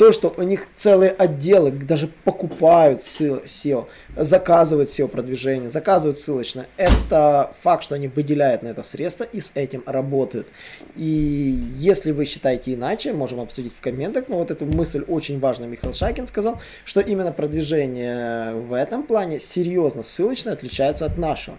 То, что у них целые отделы даже покупают SEO, заказывают SEO-продвижение, заказывают ссылочное, это факт, что они выделяют на это средства и с этим работают. И если вы считаете иначе, можем обсудить в комментах, но вот эту мысль очень важную Михаил Шакин сказал, что именно продвижение в этом плане серьезно ссылочное отличается от нашего.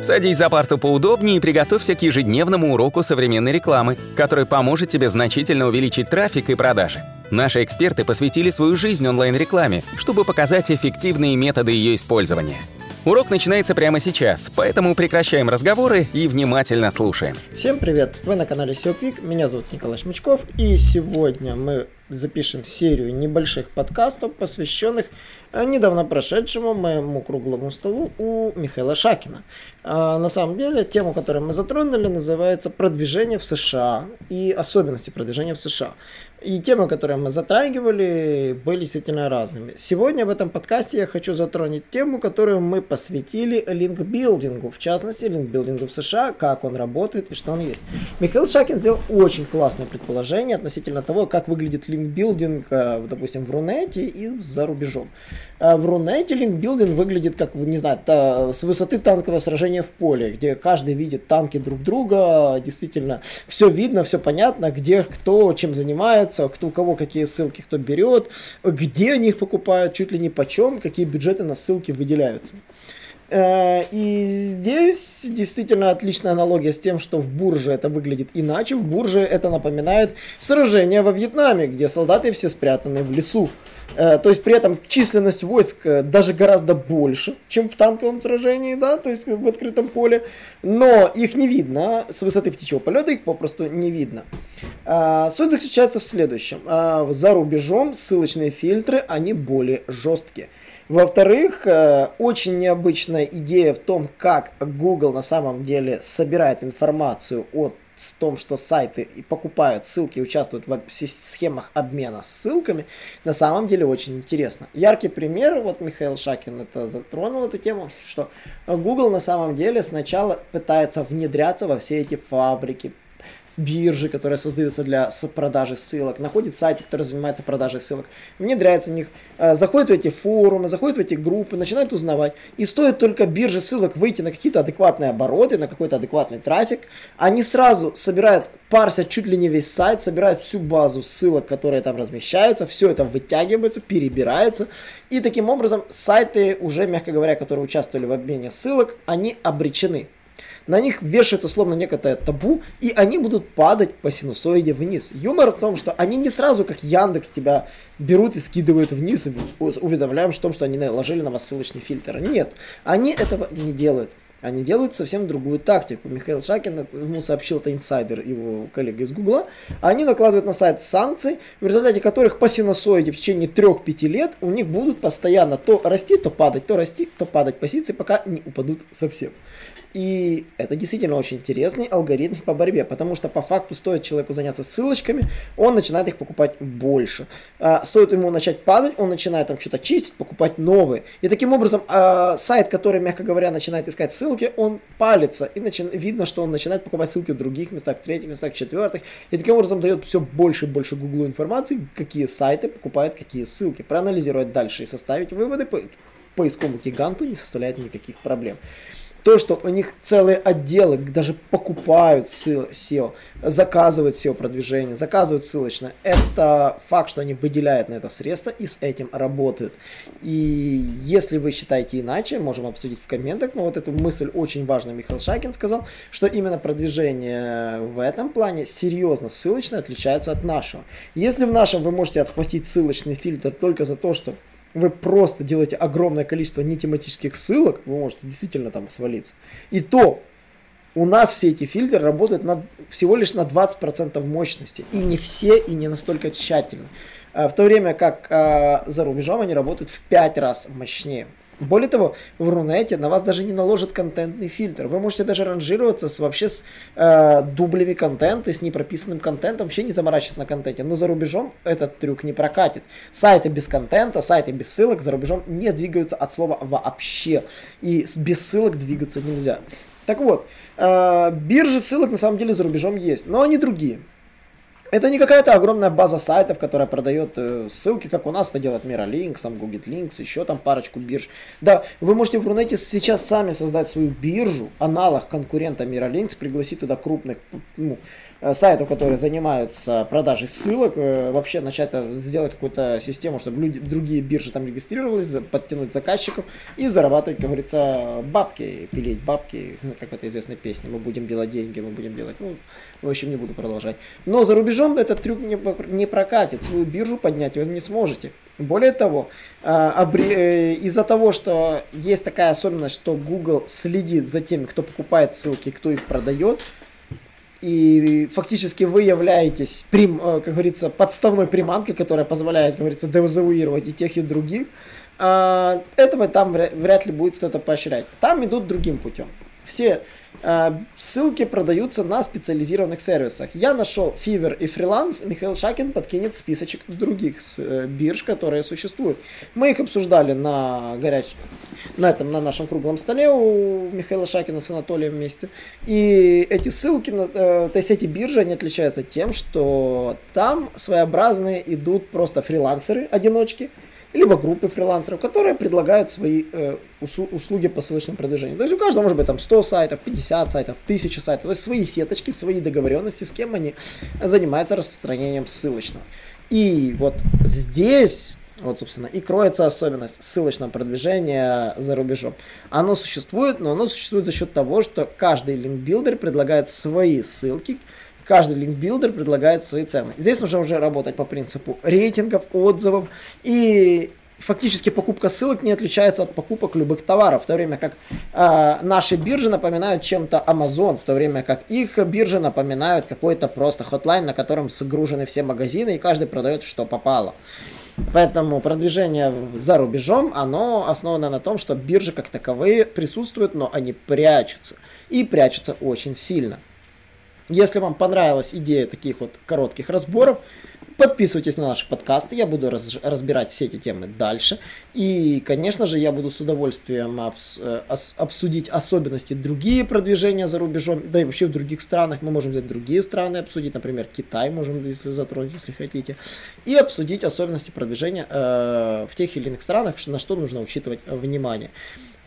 Садись за парту поудобнее и приготовься к ежедневному уроку современной рекламы, который поможет тебе значительно увеличить трафик и продажи. Наши эксперты посвятили свою жизнь онлайн-рекламе, чтобы показать эффективные методы ее использования. Урок начинается прямо сейчас, поэтому прекращаем разговоры и внимательно слушаем. Всем привет! Вы на канале SEO Peak, меня зовут Николай Шмичков, и сегодня мы запишем серию небольших подкастов, посвященных э, недавно прошедшему моему круглому столу у Михаила Шакина. А, на самом деле, тему, которую мы затронули, называется «Продвижение в США» и особенности продвижения в США. И темы, которые мы затрагивали, были действительно разными. Сегодня в этом подкасте я хочу затронуть тему, которую мы посвятили линкбилдингу, в частности, линкбилдингу в США, как он работает и что он есть. Михаил Шакин сделал очень классное предположение относительно того, как выглядит линкбилдинг, э, допустим, в Рунете и за рубежом. Э, в Рунете линкбилдинг выглядит как, не знаю, с высоты танкового сражения в поле, где каждый видит танки друг друга, действительно все видно, все понятно, где кто чем занимается, кто у кого какие ссылки кто берет, где они их покупают, чуть ли не почем, какие бюджеты на ссылки выделяются. Э, и здесь действительно отличная аналогия с тем, что в Бурже это выглядит иначе. В Бурже это напоминает сражение во Вьетнаме, где солдаты все спрятаны в лесу. Э, то есть при этом численность войск э, даже гораздо больше, чем в танковом сражении, да, то есть в открытом поле. Но их не видно, с высоты птичьего полета их попросту не видно. Суть заключается в следующем. За рубежом ссылочные фильтры, они более жесткие. Во-вторых, очень необычная идея в том, как Google на самом деле собирает информацию о том, что сайты покупают ссылки, участвуют в схемах обмена ссылками, на самом деле очень интересно. Яркий пример, вот Михаил Шакин это затронул эту тему, что Google на самом деле сначала пытается внедряться во все эти фабрики, биржи, которые создаются для продажи ссылок, находит сайты, которые занимаются продажей ссылок, внедряется в них, э, заходит в эти форумы, заходит в эти группы, начинает узнавать. И стоит только бирже ссылок выйти на какие-то адекватные обороты, на какой-то адекватный трафик, они сразу собирают, парсят чуть ли не весь сайт, собирают всю базу ссылок, которые там размещаются, все это вытягивается, перебирается. И таким образом сайты, уже, мягко говоря, которые участвовали в обмене ссылок, они обречены на них вешается словно некое табу, и они будут падать по синусоиде вниз. Юмор в том, что они не сразу, как Яндекс, тебя берут и скидывают вниз, уведомляем в том, что они наложили на вас ссылочный фильтр. Нет, они этого не делают. Они делают совсем другую тактику. Михаил Шакин ему сообщил, это инсайдер, его коллега из Гугла. Они накладывают на сайт санкции, в результате которых по синусоиде в течение 3-5 лет у них будут постоянно то расти, то падать, то расти, то падать позиции, пока не упадут совсем. И это действительно очень интересный алгоритм по борьбе, потому что по факту стоит человеку заняться ссылочками, он начинает их покупать больше. А, стоит ему начать падать, он начинает там что-то чистить, покупать новые. И таким образом а, сайт, который, мягко говоря, начинает искать ссылки, он палится, и начи... видно, что он начинает покупать ссылки в других местах, в третьих местах, в четвертых, и таким образом дает все больше и больше Гуглу информации, какие сайты покупают какие ссылки. Проанализировать дальше и составить выводы по поисковому гиганту не составляет никаких проблем то, что у них целые отделы даже покупают SEO, заказывают SEO продвижение, заказывают ссылочное, это факт, что они выделяют на это средства и с этим работают. И если вы считаете иначе, можем обсудить в комментах, но вот эту мысль очень важную Михаил Шакин сказал, что именно продвижение в этом плане серьезно ссылочное отличается от нашего. Если в нашем вы можете отхватить ссылочный фильтр только за то, что вы просто делаете огромное количество нетематических ссылок, вы можете действительно там свалиться. И то у нас все эти фильтры работают на, всего лишь на 20% мощности. И не все, и не настолько тщательно. А в то время как а, за рубежом они работают в 5 раз мощнее. Более того, в Рунете на вас даже не наложат контентный фильтр. Вы можете даже ранжироваться с, вообще с э, дублями контента, с непрописанным контентом, вообще не заморачиваться на контенте. Но за рубежом этот трюк не прокатит. Сайты без контента, сайты без ссылок за рубежом не двигаются от слова вообще. И без ссылок двигаться нельзя. Так вот, э, биржи ссылок на самом деле за рубежом есть, но они другие. Это не какая-то огромная база сайтов, которая продает э, ссылки, как у нас это делает Miralinks, там Google Links, еще там парочку бирж. Да, вы можете в Рунете сейчас сами создать свою биржу, аналог конкурента Miralinks, пригласить туда крупных ну, сайтов, которые занимаются продажей ссылок, э, вообще начать сделать какую-то систему, чтобы люди, другие биржи там регистрировались, подтянуть заказчиков и зарабатывать, как говорится, бабки, пилить бабки, ну, как в этой известной песне, мы будем делать деньги, мы будем делать, ну, в общем, не буду продолжать. Но за рубежом этот трюк не, не прокатит, свою биржу поднять вы не сможете. Более того, э, из-за того, что есть такая особенность, что Google следит за теми, кто покупает ссылки, кто их продает, и фактически вы являетесь, прим, э, как говорится, подставной приманкой, которая позволяет, как говорится, дезавуировать и тех, и других, а, этого там вряд ли будет кто-то поощрять. Там идут другим путем. Все э, ссылки продаются на специализированных сервисах. Я нашел Fiverr и Freelance. Михаил Шакин подкинет списочек других э, бирж, которые существуют. Мы их обсуждали на горяч... на этом, на нашем круглом столе у Михаила Шакина с Анатолием вместе. И эти ссылки, на, э, то есть эти биржи, они отличаются тем, что там своеобразные идут просто фрилансеры, одиночки, либо группы фрилансеров, которые предлагают свои э, услуги по ссылочному продвижению. То есть у каждого может быть там 100 сайтов, 50 сайтов, 1000 сайтов, то есть свои сеточки, свои договоренности, с кем они занимаются распространением ссылочного. И вот здесь вот, собственно, и кроется особенность ссылочного продвижения за рубежом. Оно существует, но оно существует за счет того, что каждый link builder предлагает свои ссылки, каждый link builder предлагает свои цены. Здесь нужно уже работать по принципу рейтингов, отзывов и фактически покупка ссылок не отличается от покупок любых товаров, в то время как э, наши биржи напоминают чем-то Amazon, в то время как их биржи напоминают какой-то просто Hotline, на котором загружены все магазины и каждый продает что попало. Поэтому продвижение за рубежом, оно основано на том, что биржи как таковые присутствуют, но они прячутся. И прячутся очень сильно. Если вам понравилась идея таких вот коротких разборов, подписывайтесь на наши подкасты, я буду раз, разбирать все эти темы дальше. И, конечно же, я буду с удовольствием обс, э, ос, обсудить особенности другие продвижения за рубежом, да и вообще в других странах. Мы можем взять другие страны, обсудить, например, Китай можем, если затронуть, если хотите. И обсудить особенности продвижения э, в тех или иных странах, на что нужно учитывать внимание.